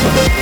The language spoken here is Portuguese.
Música